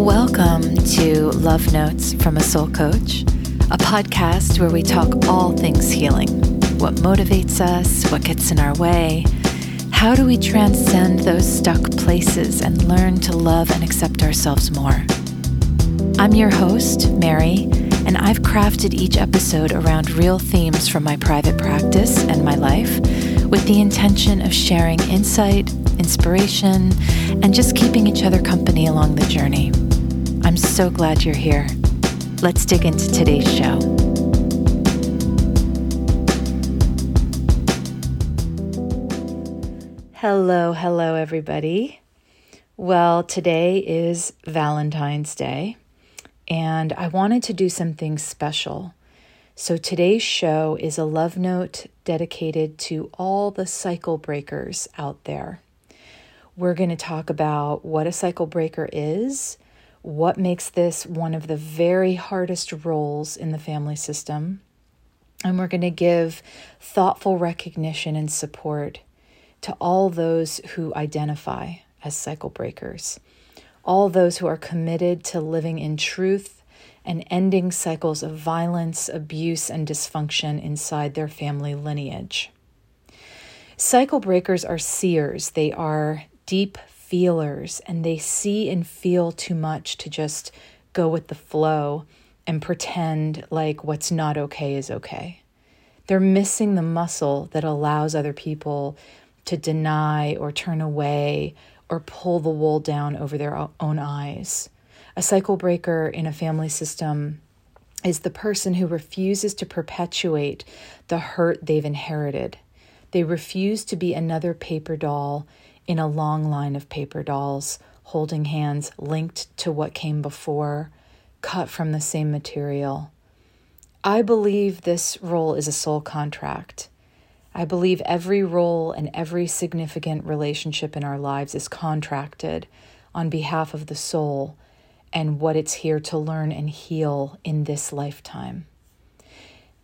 Welcome to Love Notes from a Soul Coach, a podcast where we talk all things healing. What motivates us, what gets in our way, how do we transcend those stuck places and learn to love and accept ourselves more? I'm your host, Mary, and I've crafted each episode around real themes from my private practice and my life with the intention of sharing insight, inspiration, and just keeping each other company along the journey. I'm so glad you're here. Let's dig into today's show. Hello, hello, everybody. Well, today is Valentine's Day, and I wanted to do something special. So today's show is a love note dedicated to all the cycle breakers out there. We're going to talk about what a cycle breaker is, what makes this one of the very hardest roles in the family system, and we're going to give thoughtful recognition and support to all those who identify as cycle breakers, all those who are committed to living in truth and ending cycles of violence, abuse, and dysfunction inside their family lineage. Cycle breakers are seers. They are deep feelers and they see and feel too much to just go with the flow and pretend like what's not okay is okay. They're missing the muscle that allows other people to deny or turn away or pull the wool down over their own eyes. A cycle breaker in a family system is the person who refuses to perpetuate the hurt they've inherited. They refuse to be another paper doll in a long line of paper dolls, holding hands linked to what came before, cut from the same material. I believe this role is a soul contract. I believe every role and every significant relationship in our lives is contracted on behalf of the soul and what it's here to learn and heal in this lifetime.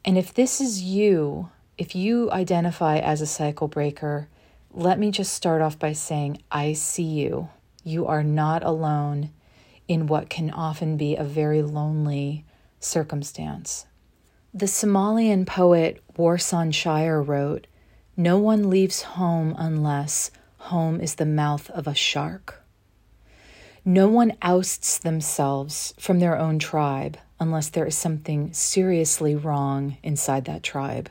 And if this is you, if you identify as a cycle breaker, let me just start off by saying, I see you. You are not alone in what can often be a very lonely circumstance. The Somalian poet Warsan Shire wrote, No one leaves home unless home is the mouth of a shark. No one ousts themselves from their own tribe unless there is something seriously wrong inside that tribe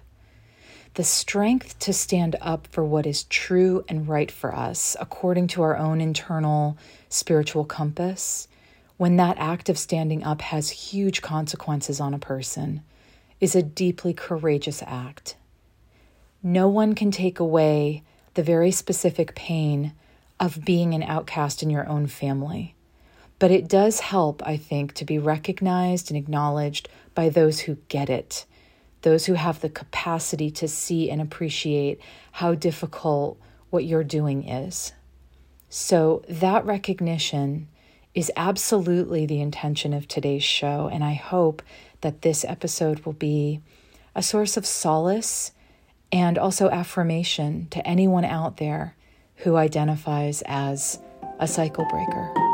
the strength to stand up for what is true and right for us according to our own internal spiritual compass, when that act of standing up has huge consequences on a person, is a deeply courageous act. No one can take away the very specific pain of being an outcast in your own family. But it does help, I think, to be recognized and acknowledged by those who get it those who have the capacity to see and appreciate how difficult what you're doing is. So, that recognition is absolutely the intention of today's show. And I hope that this episode will be a source of solace and also affirmation to anyone out there who identifies as a cycle breaker.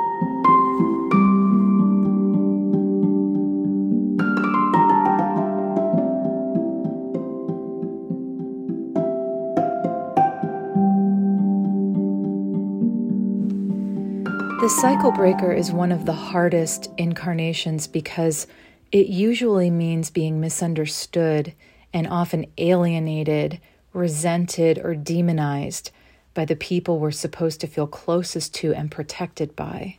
Cycle breaker is one of the hardest incarnations because it usually means being misunderstood and often alienated, resented, or demonized by the people we're supposed to feel closest to and protected by.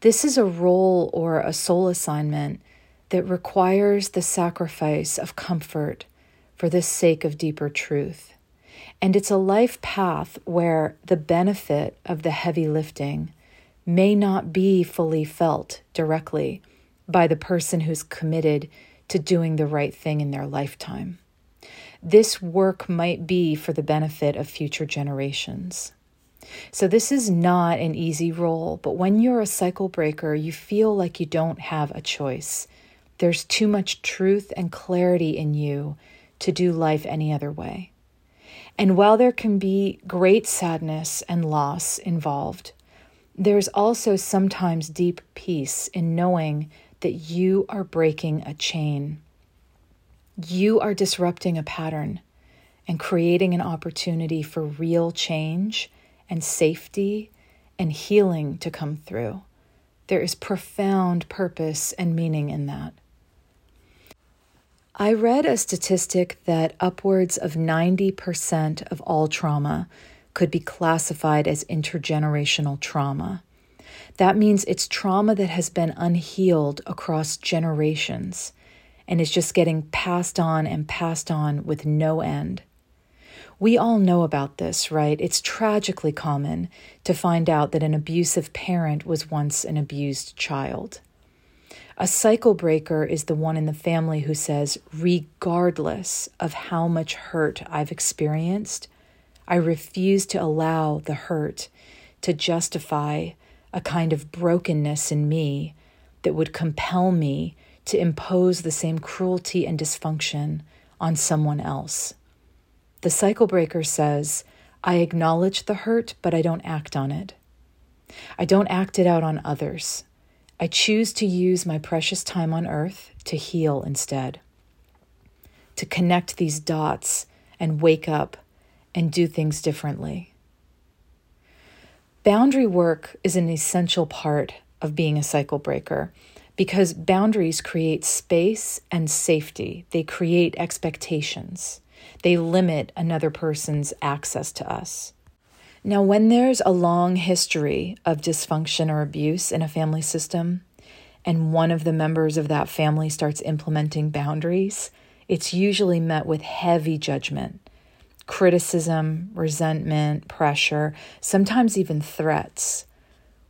This is a role or a soul assignment that requires the sacrifice of comfort for the sake of deeper truth. And it's a life path where the benefit of the heavy lifting may not be fully felt directly by the person who's committed to doing the right thing in their lifetime. This work might be for the benefit of future generations. So, this is not an easy role, but when you're a cycle breaker, you feel like you don't have a choice. There's too much truth and clarity in you to do life any other way. And while there can be great sadness and loss involved, there's also sometimes deep peace in knowing that you are breaking a chain. You are disrupting a pattern and creating an opportunity for real change and safety and healing to come through. There is profound purpose and meaning in that. I read a statistic that upwards of 90% of all trauma could be classified as intergenerational trauma. That means it's trauma that has been unhealed across generations and is just getting passed on and passed on with no end. We all know about this, right? It's tragically common to find out that an abusive parent was once an abused child. A cycle breaker is the one in the family who says, regardless of how much hurt I've experienced, I refuse to allow the hurt to justify a kind of brokenness in me that would compel me to impose the same cruelty and dysfunction on someone else. The cycle breaker says, I acknowledge the hurt, but I don't act on it. I don't act it out on others. I choose to use my precious time on earth to heal instead, to connect these dots and wake up and do things differently. Boundary work is an essential part of being a cycle breaker because boundaries create space and safety, they create expectations, they limit another person's access to us. Now, when there's a long history of dysfunction or abuse in a family system, and one of the members of that family starts implementing boundaries, it's usually met with heavy judgment, criticism, resentment, pressure, sometimes even threats.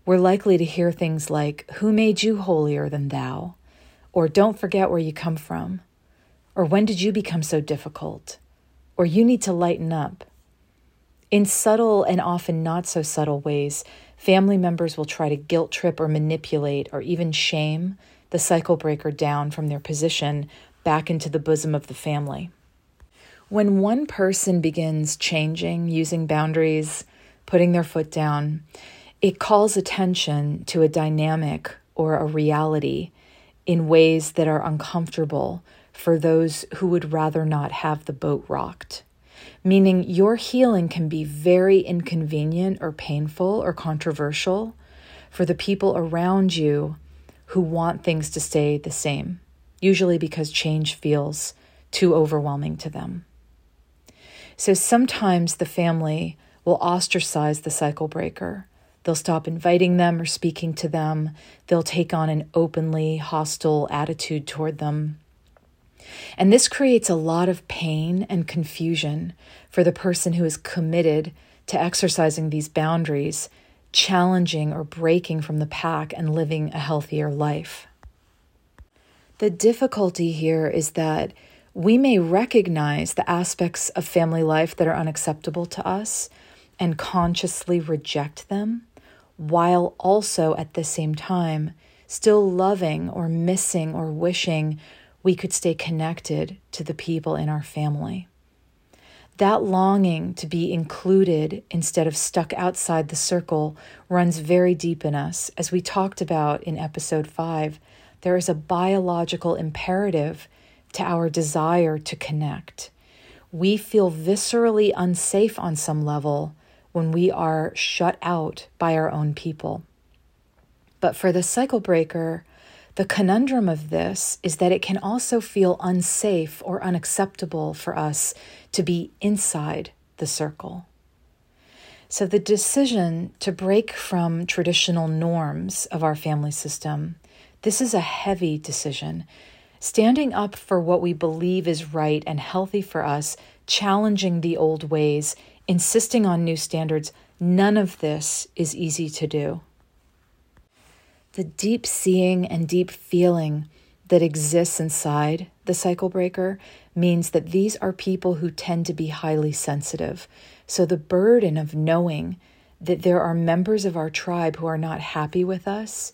We're likely to hear things like, Who made you holier than thou? Or don't forget where you come from. Or when did you become so difficult? Or you need to lighten up. In subtle and often not so subtle ways, family members will try to guilt trip or manipulate or even shame the cycle breaker down from their position back into the bosom of the family. When one person begins changing, using boundaries, putting their foot down, it calls attention to a dynamic or a reality in ways that are uncomfortable for those who would rather not have the boat rocked meaning your healing can be very inconvenient or painful or controversial for the people around you who want things to stay the same, usually because change feels too overwhelming to them. So sometimes the family will ostracize the cycle breaker. They'll stop inviting them or speaking to them. They'll take on an openly hostile attitude toward them. And this creates a lot of pain and confusion for the person who is committed to exercising these boundaries, challenging or breaking from the pack, and living a healthier life. The difficulty here is that we may recognize the aspects of family life that are unacceptable to us and consciously reject them, while also at the same time still loving or missing or wishing we could stay connected to the people in our family. That longing to be included instead of stuck outside the circle runs very deep in us. As we talked about in episode five, there is a biological imperative to our desire to connect. We feel viscerally unsafe on some level when we are shut out by our own people. But for the cycle breaker, the conundrum of this is that it can also feel unsafe or unacceptable for us to be inside the circle. So, the decision to break from traditional norms of our family system, this is a heavy decision. Standing up for what we believe is right and healthy for us, challenging the old ways, insisting on new standards, none of this is easy to do the deep seeing and deep feeling that exists inside the cycle breaker means that these are people who tend to be highly sensitive. So the burden of knowing that there are members of our tribe who are not happy with us,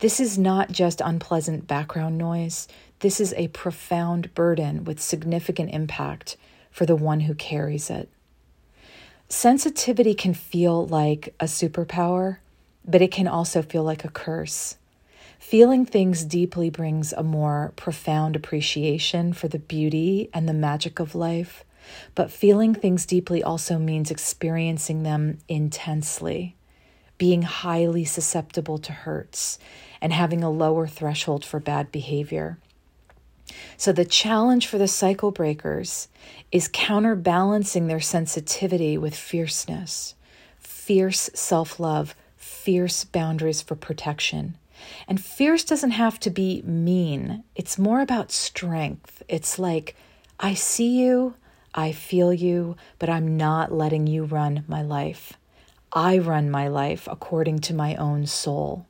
this is not just unpleasant background noise. This is a profound burden with significant impact for the one who carries it. Sensitivity can feel like a superpower but it can also feel like a curse. Feeling things deeply brings a more profound appreciation for the beauty and the magic of life, but feeling things deeply also means experiencing them intensely, being highly susceptible to hurts, and having a lower threshold for bad behavior. So, the challenge for the cycle breakers is counterbalancing their sensitivity with fierceness, fierce self love, fierce boundaries for protection. And fierce doesn't have to be mean, it's more about strength. It's like, I see you, I feel you, but I'm not letting you run my life. I run my life according to my own soul.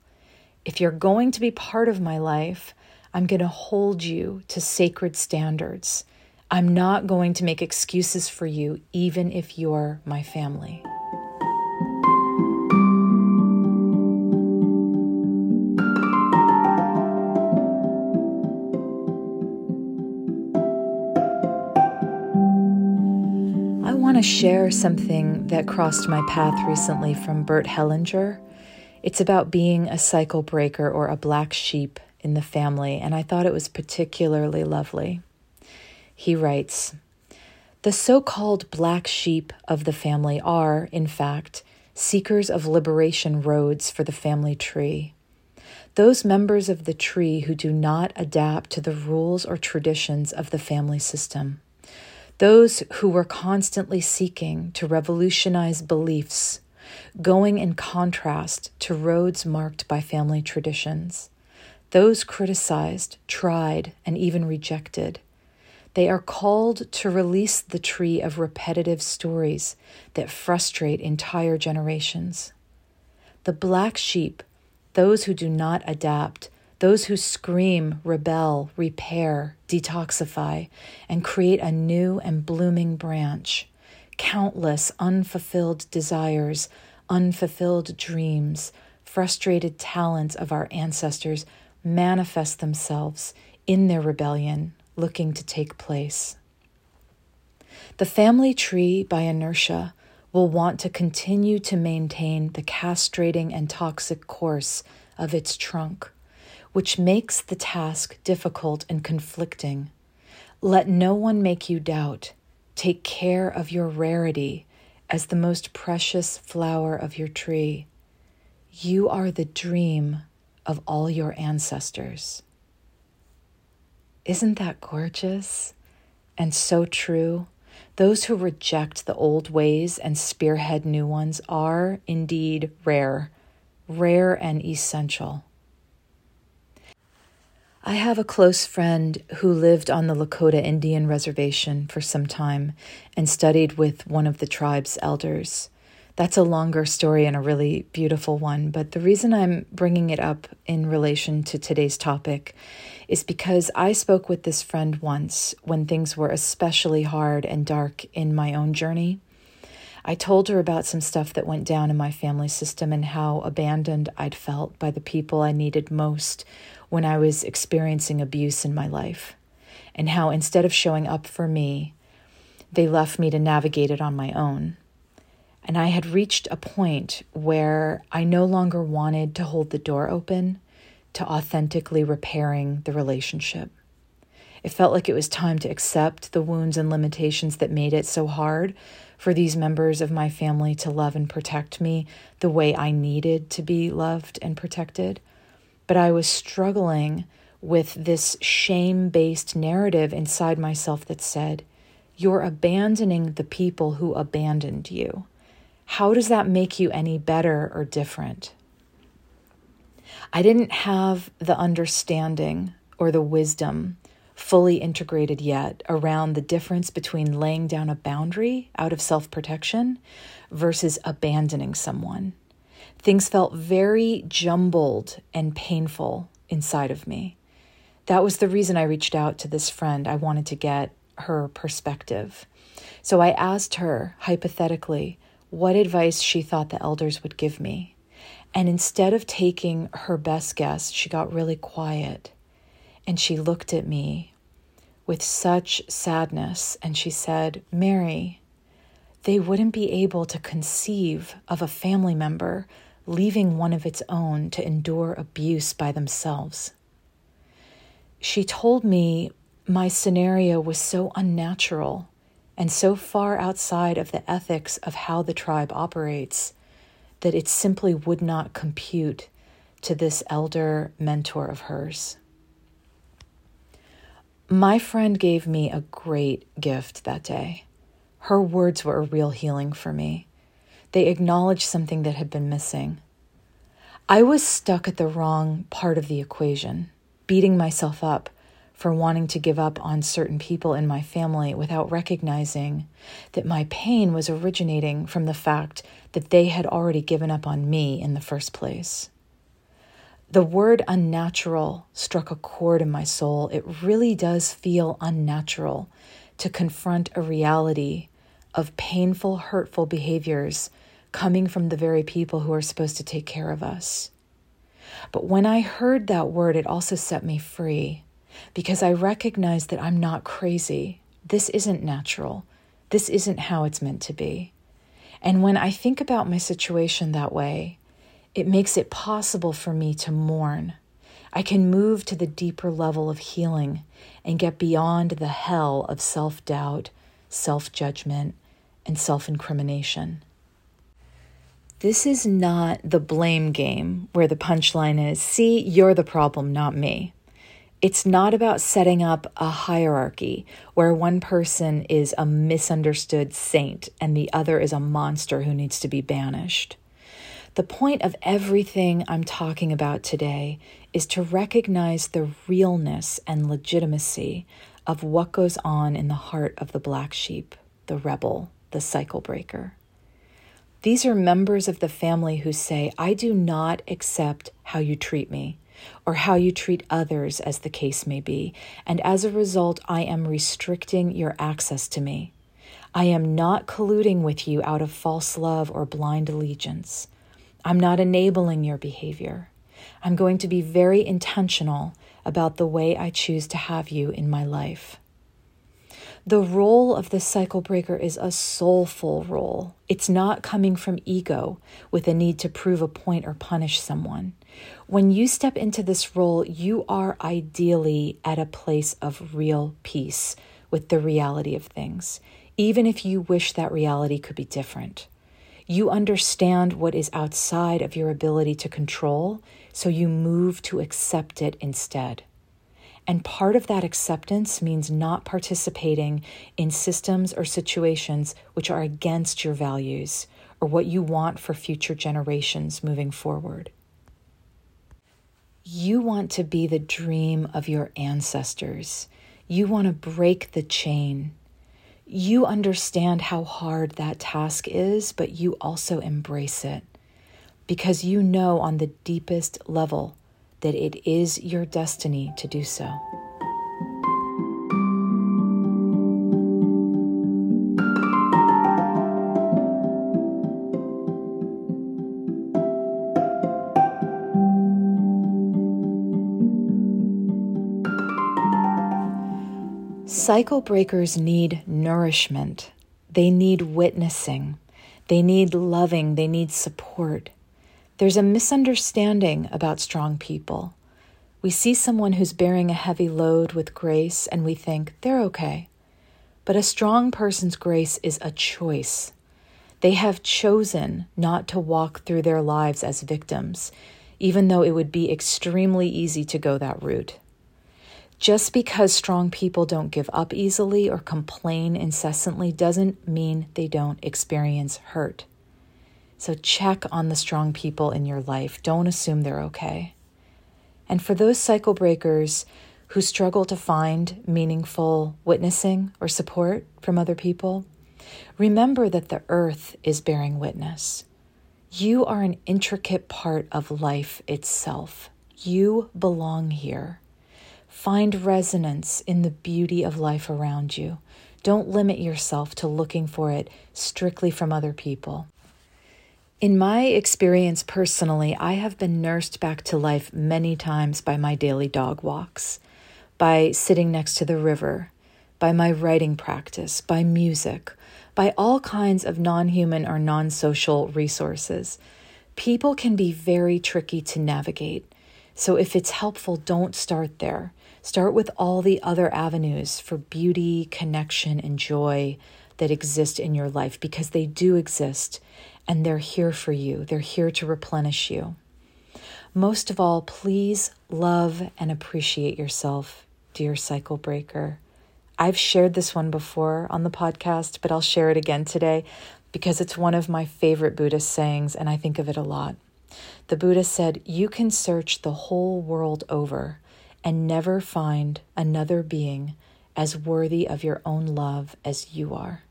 If you're going to be part of my life, I'm going to hold you to sacred standards. I'm not going to make excuses for you, even if you're my family. I want to share something that crossed my path recently from Bert Hellinger. It's about being a cycle breaker or a black sheep in the family, and I thought it was particularly lovely. He writes The so called black sheep of the family are, in fact, seekers of liberation roads for the family tree. Those members of the tree who do not adapt to the rules or traditions of the family system. Those who were constantly seeking to revolutionize beliefs, going in contrast to roads marked by family traditions those criticized, tried, and even rejected. They are called to release the tree of repetitive stories that frustrate entire generations. The black sheep, those who do not adapt, those who scream, rebel, repair, detoxify, and create a new and blooming branch. Countless unfulfilled desires, unfulfilled dreams, frustrated talents of our ancestors manifest themselves in their rebellion looking to take place. The family tree, by inertia, will want to continue to maintain the castrating and toxic course of its trunk, which makes the task difficult and conflicting. Let no one make you doubt. Take care of your rarity as the most precious flower of your tree. You are the dream of all your ancestors. Isn't that gorgeous and so true? Those who reject the old ways and spearhead new ones are indeed rare, rare and essential. I have a close friend who lived on the Lakota Indian reservation for some time and studied with one of the tribe's elders. That's a longer story and a really beautiful one. But the reason I'm bringing it up in relation to today's topic is because I spoke with this friend once when things were especially hard and dark in my own journey. I told her about some stuff that went down in my family system and how abandoned I'd felt by the people I needed most when I was experiencing abuse in my life, and how instead of showing up for me, they left me to navigate it on my own. And I had reached a point where I no longer wanted to hold the door open to authentically repairing the relationship. It felt like it was time to accept the wounds and limitations that made it so hard for these members of my family to love and protect me the way I needed to be loved and protected. But I was struggling with this shame based narrative inside myself that said, You're abandoning the people who abandoned you. How does that make you any better or different? I didn't have the understanding or the wisdom fully integrated yet around the difference between laying down a boundary out of self protection versus abandoning someone. Things felt very jumbled and painful inside of me. That was the reason I reached out to this friend. I wanted to get her perspective. So I asked her, hypothetically, what advice she thought the elders would give me. And instead of taking her best guess, she got really quiet and she looked at me with such sadness and she said, Mary, they wouldn't be able to conceive of a family member leaving one of its own to endure abuse by themselves. She told me my scenario was so unnatural and so far outside of the ethics of how the tribe operates that it simply would not compute to this elder mentor of hers. My friend gave me a great gift that day. Her words were a real healing for me. They acknowledged something that had been missing. I was stuck at the wrong part of the equation, beating myself up for wanting to give up on certain people in my family without recognizing that my pain was originating from the fact that they had already given up on me in the first place. The word unnatural struck a chord in my soul. It really does feel unnatural to confront a reality of painful, hurtful behaviors coming from the very people who are supposed to take care of us. But when I heard that word, it also set me free because I recognize that I'm not crazy. This isn't natural. This isn't how it's meant to be. And when I think about my situation that way, it makes it possible for me to mourn. I can move to the deeper level of healing and get beyond the hell of self doubt, self judgment, and self incrimination. This is not the blame game where the punchline is, see, you're the problem, not me. It's not about setting up a hierarchy where one person is a misunderstood saint and the other is a monster who needs to be banished. The point of everything I'm talking about today is to recognize the realness and legitimacy of what goes on in the heart of the black sheep, the rebel, the cycle breaker. These are members of the family who say, I do not accept how you treat me or how you treat others, as the case may be, and as a result, I am restricting your access to me. I am not colluding with you out of false love or blind allegiance. I'm not enabling your behavior. I'm going to be very intentional about the way I choose to have you in my life. The role of the cycle breaker is a soulful role. It's not coming from ego with a need to prove a point or punish someone. When you step into this role, you are ideally at a place of real peace with the reality of things, even if you wish that reality could be different. You understand what is outside of your ability to control, so you move to accept it instead. And part of that acceptance means not participating in systems or situations which are against your values or what you want for future generations moving forward. You want to be the dream of your ancestors. You want to break the chain. You understand how hard that task is, but you also embrace it because you know on the deepest level that it is your destiny to do so. Cycle breakers need nourishment. They need witnessing. They need loving. They need support. There's a misunderstanding about strong people. We see someone who's bearing a heavy load with grace and we think they're okay. But a strong person's grace is a choice. They have chosen not to walk through their lives as victims, even though it would be extremely easy to go that route. Just because strong people don't give up easily or complain incessantly doesn't mean they don't experience hurt. So check on the strong people in your life. Don't assume they're okay. And for those cycle breakers who struggle to find meaningful witnessing or support from other people, remember that the earth is bearing witness. You are an intricate part of life itself. You belong here. Find resonance in the beauty of life around you. Don't limit yourself to looking for it strictly from other people. In my experience personally, I have been nursed back to life many times by my daily dog walks, by sitting next to the river, by my writing practice, by music, by all kinds of non human or non social resources People can be very tricky to navigate. So if it's helpful, don't start there. Start with all the other avenues for beauty, connection, and joy that exist in your life because they do exist and they're here for you. They're here to replenish you. Most of all, please love and appreciate yourself, dear cycle breaker. I've shared this one before on the podcast, but I'll share it again today because it's one of my favorite Buddhist sayings and I think of it a lot. The Buddha said, You can search the whole world over and never find another being as worthy of your own love as you are.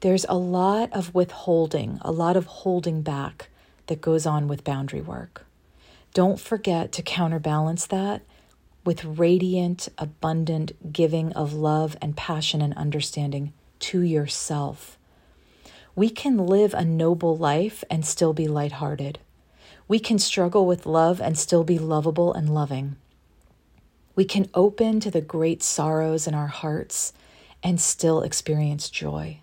There's a lot of withholding, a lot of holding back that goes on with boundary work. Don't forget to counterbalance that with radiant, abundant giving of love and passion and understanding to yourself. We can live a noble life and still be lighthearted. We can struggle with love and still be lovable and loving. We can open to the great sorrows in our hearts and still experience joy.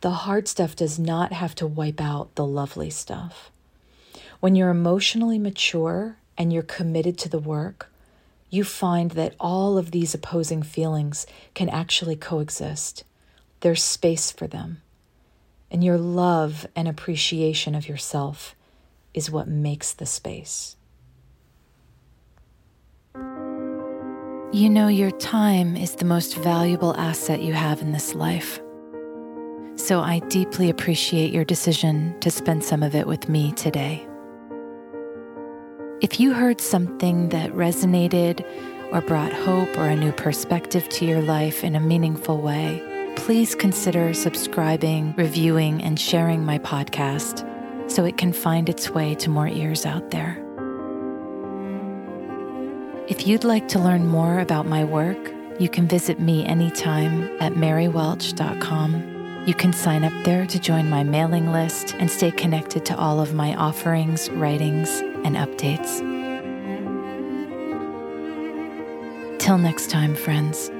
The hard stuff does not have to wipe out the lovely stuff. When you're emotionally mature and you're committed to the work, you find that all of these opposing feelings can actually coexist. There's space for them. And your love and appreciation of yourself is what makes the space. You know, your time is the most valuable asset you have in this life. So I deeply appreciate your decision to spend some of it with me today. If you heard something that resonated or brought hope or a new perspective to your life in a meaningful way, please consider subscribing, reviewing, and sharing my podcast so it can find its way to more ears out there. If you'd like to learn more about my work, you can visit me anytime at marywelch.com you can sign up there to join my mailing list and stay connected to all of my offerings, writings, and updates. Till next time, friends.